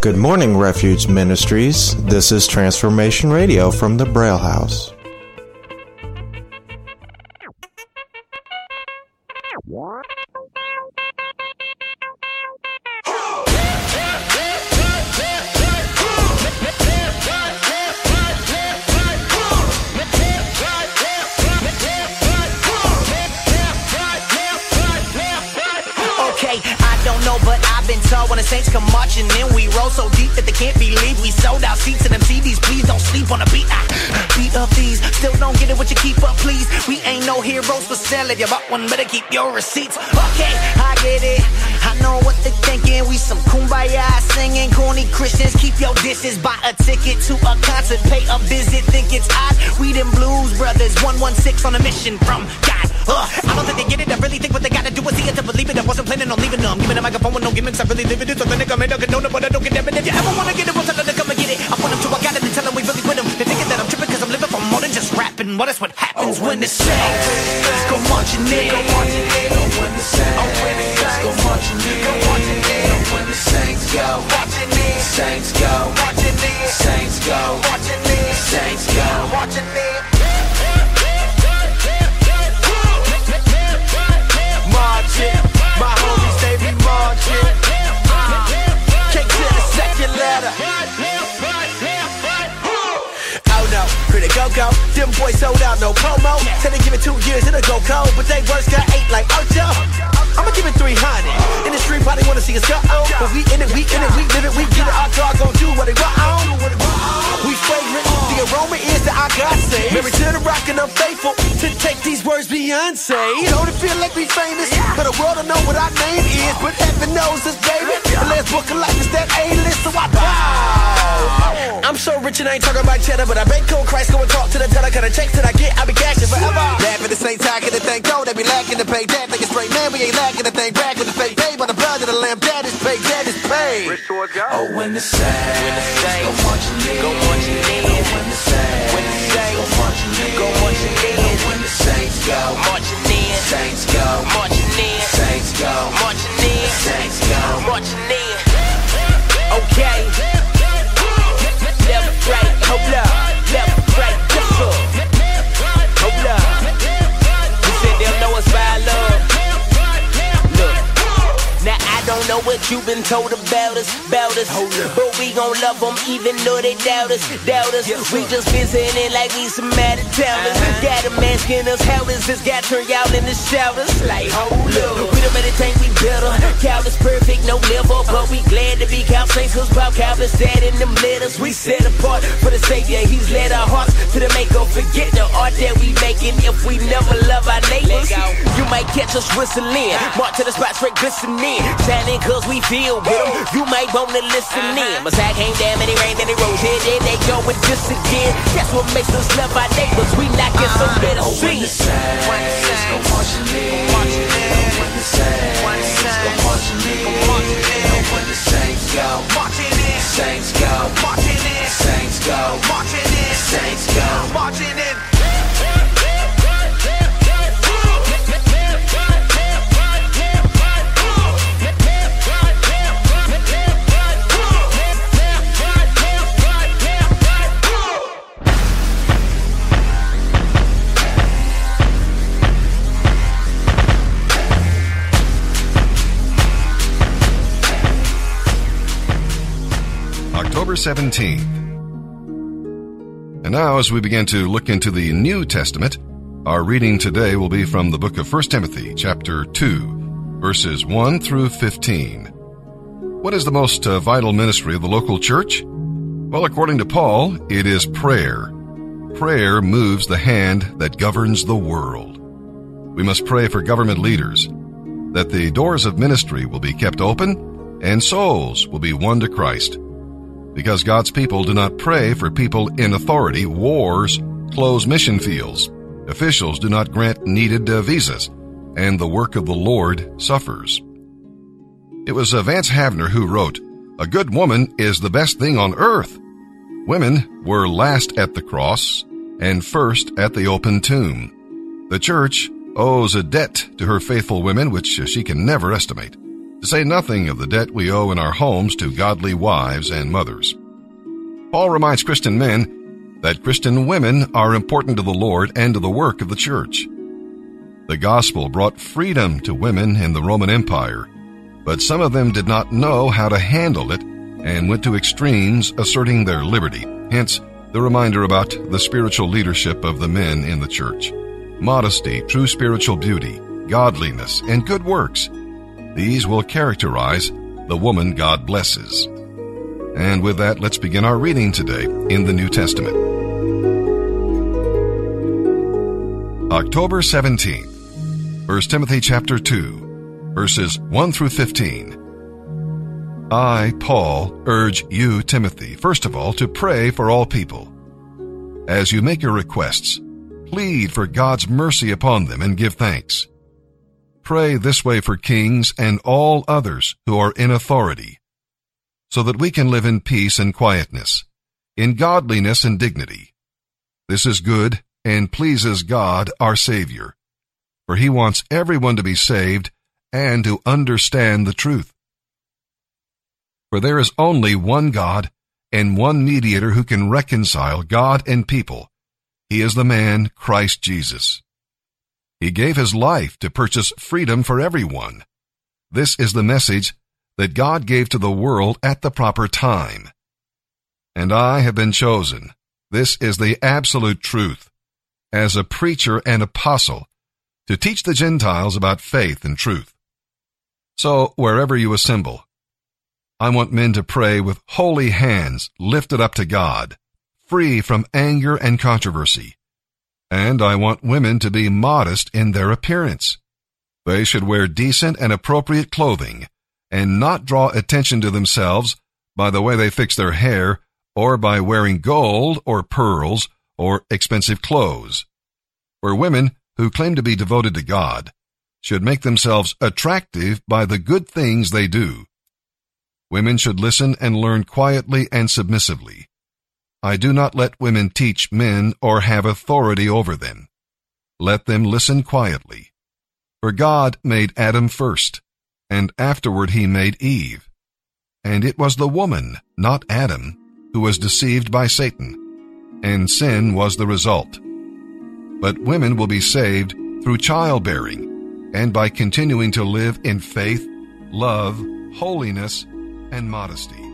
Good morning, Refuge Ministries. This is Transformation Radio from the Braille House. One, better keep your receipts. Okay, I get it. I know what they're thinking. We some kumbaya singing, corny Christians. Keep your distance. Buy a ticket to a concert, pay a visit. Think it's odd. We them blues brothers, 116 on a mission from God. Uh, I don't think they get it. I really think what they gotta do is see it to believe it. I wasn't planning on leaving them. Give me the microphone with no gimmicks. I really live it. So the nigga made a but I don't get them. And if you ever wanna get it, well, tell them to come and get it. I want them to, I got and tell them we really with them. They're thinking that I'm tripping rapping. Well, that's what happens when the saints go marching in. Go marching in. When the saints go marching in. Go. When the saints go. Saints go. Saints go. Saints go marching in. marching. My homies, they be marching. Cake to the second letter. No, pretty go go. Them boys sold out, no promo. Said they give it two years, it'll go cold. But they worst got eight like Ocho. I'ma give it 300. In the street, probably wanna see us go on. But we in it, we in it, we live it, we get it. Our dog gon' do what they want on. We fragrant, the aroma is that I got saved. Married to the rock and I'm faithful to take these words Beyonce. Don't it feel like we famous? But the world don't know what our name is. But heaven knows us, baby. The last book of life is that A-list, so I bow. I'm so rich and I ain't talking about cheddar, but I bank on Christ, go and talk to the teller. Cut the checks that I get, I be cashing forever. Laugh at the same time, get the thing go, they be lacking to pay that. Think it's straight, man, we ain't lacking the thing back with the fake. Pay. By the blood of the lamb, that is paid, that is paid. Oh, when the saints, when the saints go marching in, go marching in. Oh, when the saints, when the saints go marching in, go marching in. Oh, when the saints go. Marching in, saints go. Marching in, saints go. Marching in, saints go. Marching in. Don't know what you've been told about us, about us. But we gon' love them even though they doubt us, doubt us. we just visiting like we some mad towners. Got them asking us how is this guy turn out in the showers? Like hold up, we don't better think we better. Cow is perfect, no liver, but we glad to be cow saints cause Bob Cow is dead in them letters. We set apart for the Savior, He's led our hearts to the maker. Forget the art that we making if we never love our neighbors. You might catch us whistling, march to the spot straight glistening, shining cause we feel with 'em. You might wanna listen uh-huh. in. Messiah came down and he rained and he rose. Here, there they go and just again. That's what makes us love our neighbors. We not get so Oh, when the sin. saints go marching in, when the saints go marching in, Oh, when the saints go marching in, saints go marching in, saints go marching in, saints go marching in. 17th. And now, as we begin to look into the New Testament, our reading today will be from the book of 1 Timothy, chapter 2, verses 1 through 15. What is the most uh, vital ministry of the local church? Well, according to Paul, it is prayer. Prayer moves the hand that governs the world. We must pray for government leaders, that the doors of ministry will be kept open and souls will be won to Christ. Because God's people do not pray for people in authority, wars close mission fields, officials do not grant needed uh, visas, and the work of the Lord suffers. It was uh, Vance Havner who wrote, A good woman is the best thing on earth. Women were last at the cross and first at the open tomb. The church owes a debt to her faithful women which she can never estimate. To say nothing of the debt we owe in our homes to godly wives and mothers. Paul reminds Christian men that Christian women are important to the Lord and to the work of the church. The gospel brought freedom to women in the Roman Empire, but some of them did not know how to handle it and went to extremes asserting their liberty. Hence, the reminder about the spiritual leadership of the men in the church. Modesty, true spiritual beauty, godliness, and good works. These will characterize the woman God blesses. And with that, let's begin our reading today in the New Testament. October 17th, 1 Timothy chapter 2, verses 1 through 15. I, Paul, urge you, Timothy, first of all, to pray for all people. As you make your requests, plead for God's mercy upon them and give thanks. Pray this way for kings and all others who are in authority, so that we can live in peace and quietness, in godliness and dignity. This is good and pleases God our Savior, for He wants everyone to be saved and to understand the truth. For there is only one God and one mediator who can reconcile God and people. He is the man Christ Jesus. He gave his life to purchase freedom for everyone. This is the message that God gave to the world at the proper time. And I have been chosen. This is the absolute truth. As a preacher and apostle, to teach the Gentiles about faith and truth. So, wherever you assemble, I want men to pray with holy hands lifted up to God, free from anger and controversy. And I want women to be modest in their appearance. They should wear decent and appropriate clothing and not draw attention to themselves by the way they fix their hair or by wearing gold or pearls or expensive clothes. For women who claim to be devoted to God should make themselves attractive by the good things they do Women should listen and learn quietly and submissively. I do not let women teach men or have authority over them. Let them listen quietly. For God made Adam first, and afterward he made Eve. And it was the woman, not Adam, who was deceived by Satan, and sin was the result. But women will be saved through childbearing, and by continuing to live in faith, love, holiness, and modesty.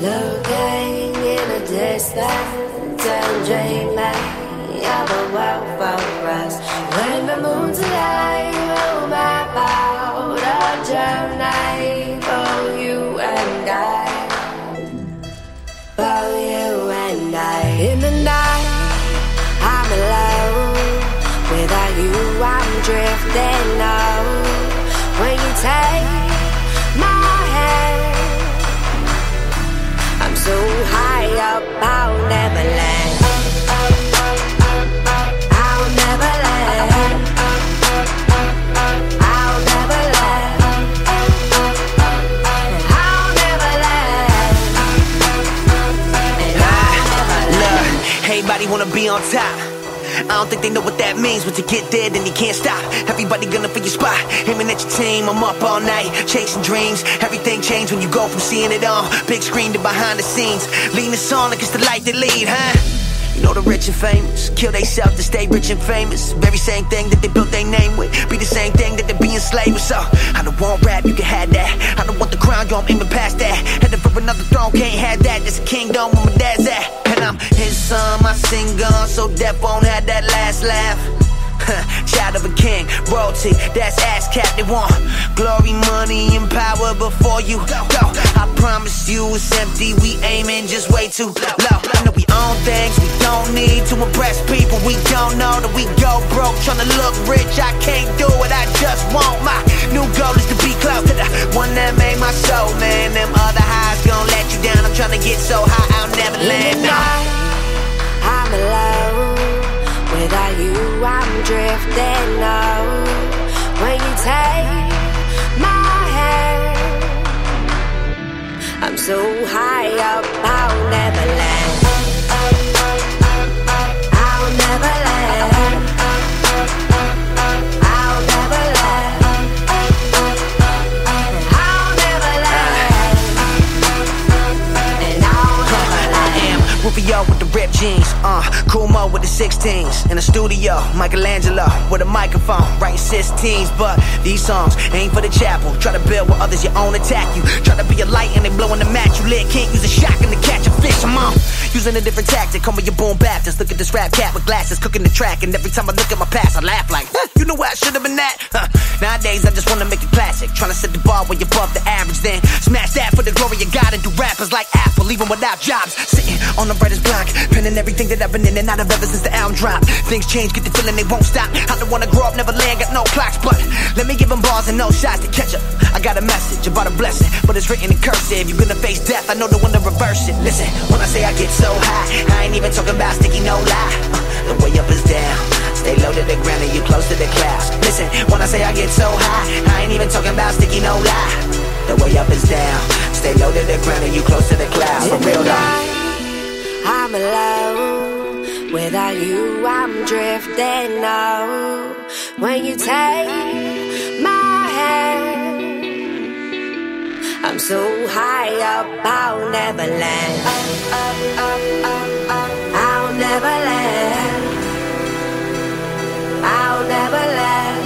Looking in the distance and dreaming of a for us. When the moon's alive, we'll map out a journey for you and I. For you and I. In the night, I'm alone. Without you, I'm drifting out. When you take be on top. I don't think they know what that means. Once you get there, then you can't stop. Everybody gunning for your spot. Aiming at your team. I'm up all night, chasing dreams. Everything changed when you go from seeing it on big screen to behind the scenes. Song like it's the light that lead, huh? Know the rich and famous kill theyself to stay rich and famous. Very same thing that they built their name with. Be the same thing that they be enslaved with. So I don't want rap, you can have that. I don't want the crown, yo, I'm aiming past that. Headed for another throne, can't have that. This a kingdom where my dad's at. And I'm his son, my sing gun, so death won't have that last laugh. Child of a king, royalty, that's ass cap. They want glory, money, and power before you go. I promise you it's empty. We aiming just way too low. I know we own things we don't need to impress people. We don't know that we go broke trying to look rich. I can't do it. I just want my new goal is to be close to the one that made my soul, man. Them other highs gon' let you down. I'm trying to get so high I'll never land. No. I'm alone. Without you, I'm drifting out. When you take my hand, I'm so high up, I'll never land. Rufio with the ripped jeans, uh, Kumo with the 16s. In the studio, Michelangelo with a microphone, writing 16s. But these songs ain't for the chapel. Try to build with others, your own attack you. Try to be a light and they blowing the match you lit. Can't use a shotgun to catch a fish, I'm on. Using a different tactic, come with your boom Baptist. Look at this rap cat with glasses, cooking the track. And every time I look at my past, I laugh like, huh, you know where I should have been at? Huh. Nowadays, I just wanna make it classic. Trying to set the bar way above the average, then smash that for the glory of God and do rappers like Apple, 'em without jobs. Sitting on the writer's block, penning everything that I've been in and out of ever since the album dropped. Things change, get the feeling they won't stop. I don't wanna grow up, never land, got no clocks, but let me give 'em bars and no shots to catch up. I got a message about a blessing, but it's written in cursive. You're gonna face death, I know the one to reverse it. Listen, when I say I get so high, I ain't even talking about sticky, no lie. Uh, the way up is down. Stay low to the ground and you close to the clouds. Listen, when I say I get so high, I ain't even talking about sticky, no lie. The way up is down. Stay low to the ground and you close to the clouds. For real though. I'm alone. Without you, I'm drifting out. When you take my hand, I'm so high up, I'll never land. I'll never land. I'll never land.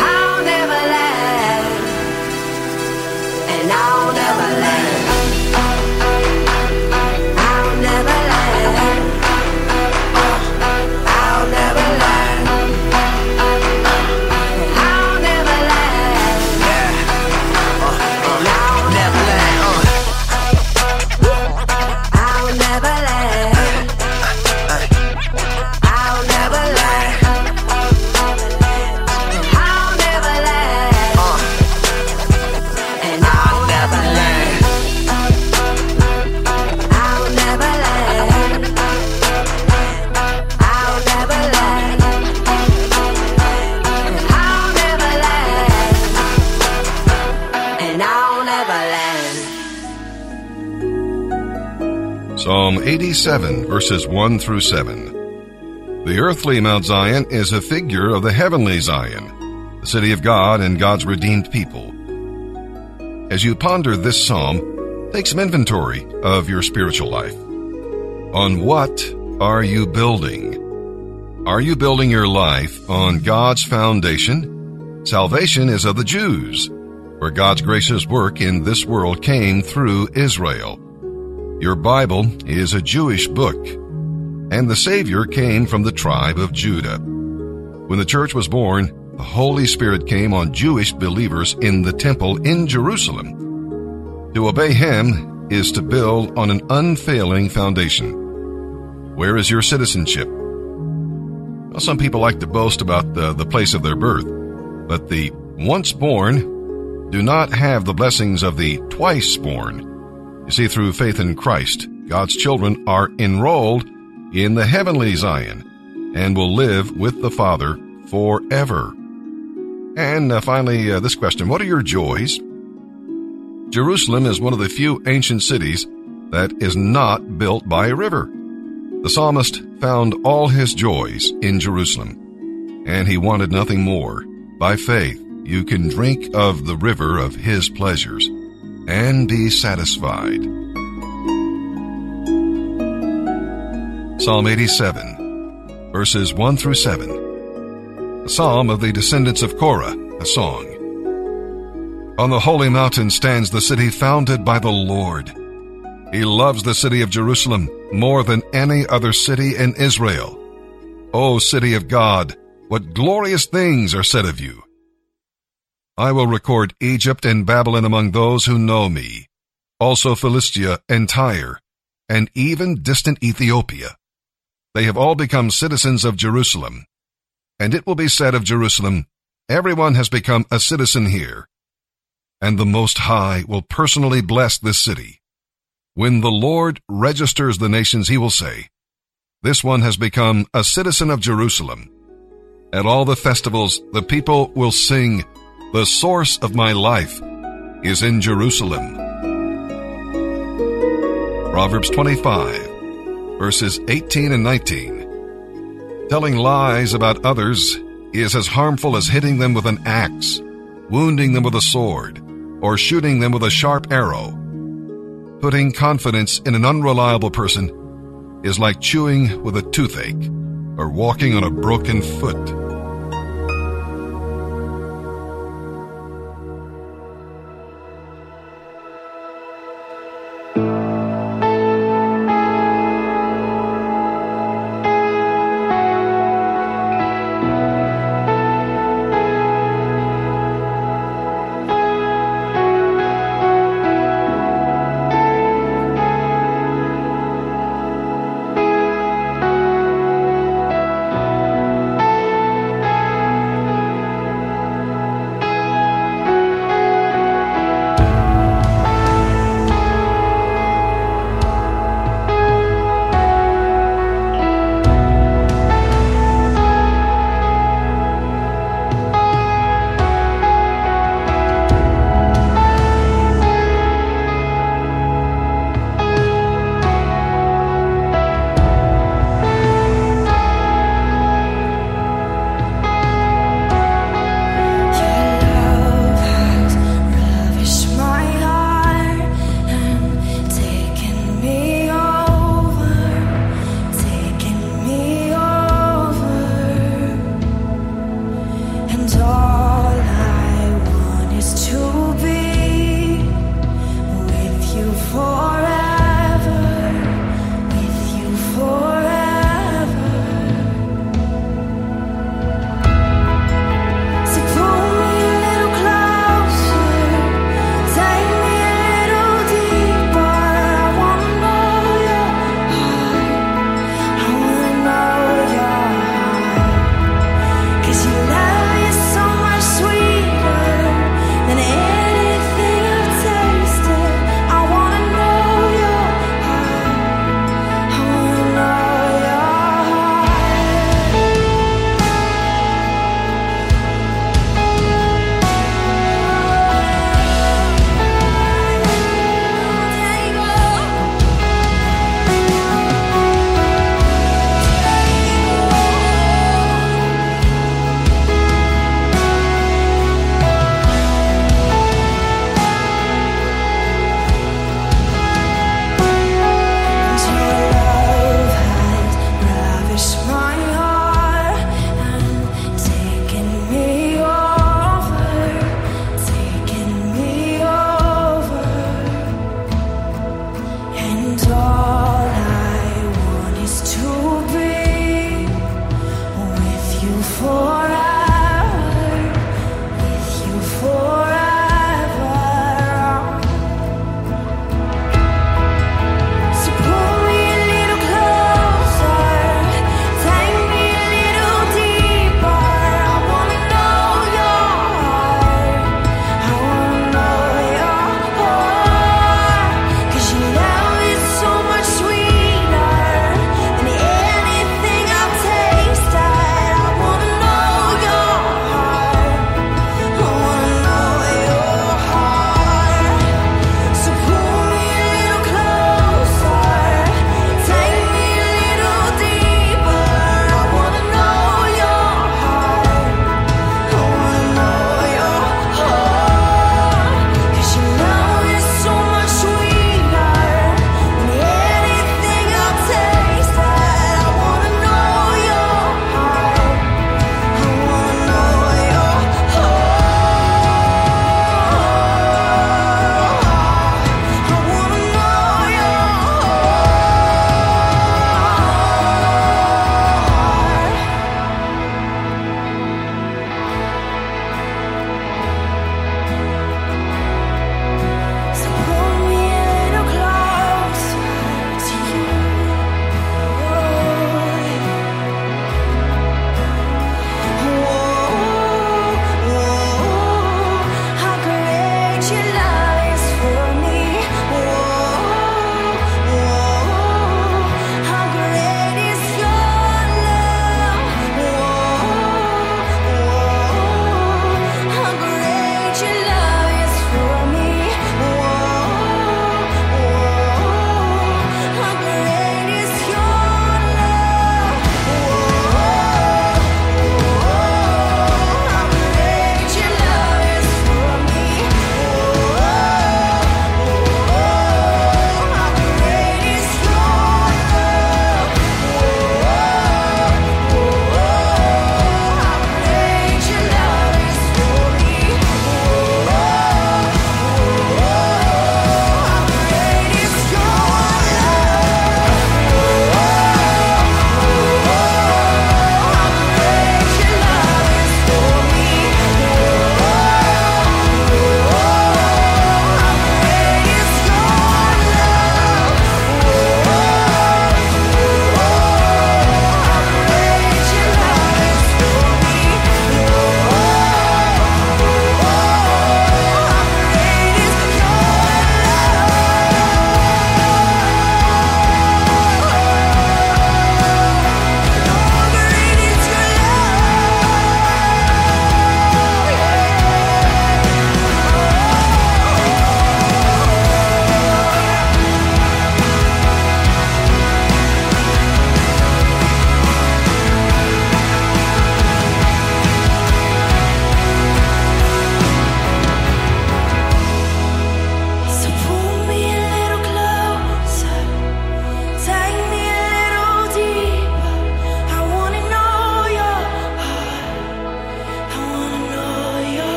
I'll never land. And I'll never land. 7, verses 1 through 7. The earthly Mount Zion is a figure of the heavenly Zion, the city of God and God's redeemed people. As you ponder this psalm, take some inventory of your spiritual life. On what are you building? Are you building your life on God's foundation? Salvation is of the Jews, where God's gracious work in this world came through Israel. Your Bible is a Jewish book, and the Savior came from the tribe of Judah. When the church was born, the Holy Spirit came on Jewish believers in the temple in Jerusalem. To obey Him is to build on an unfailing foundation. Where is your citizenship? Well, some people like to boast about the, the place of their birth, but the once born do not have the blessings of the twice born. You see, through faith in Christ, God's children are enrolled in the heavenly Zion and will live with the Father forever. And uh, finally, uh, this question What are your joys? Jerusalem is one of the few ancient cities that is not built by a river. The psalmist found all his joys in Jerusalem, and he wanted nothing more. By faith, you can drink of the river of his pleasures and be satisfied. Psalm 87, verses 1 through 7. A psalm of the descendants of Korah, a song. On the holy mountain stands the city founded by the Lord. He loves the city of Jerusalem more than any other city in Israel. O city of God, what glorious things are said of you. I will record Egypt and Babylon among those who know me, also Philistia and Tyre, and even distant Ethiopia. They have all become citizens of Jerusalem. And it will be said of Jerusalem, everyone has become a citizen here. And the Most High will personally bless this city. When the Lord registers the nations, he will say, This one has become a citizen of Jerusalem. At all the festivals, the people will sing, the source of my life is in Jerusalem. Proverbs 25, verses 18 and 19. Telling lies about others is as harmful as hitting them with an axe, wounding them with a sword, or shooting them with a sharp arrow. Putting confidence in an unreliable person is like chewing with a toothache or walking on a broken foot.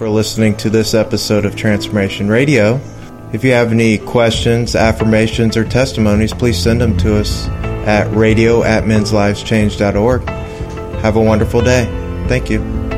For listening to this episode of Transformation Radio. If you have any questions, affirmations, or testimonies, please send them to us at radio at menslivechange.org. Have a wonderful day. Thank you.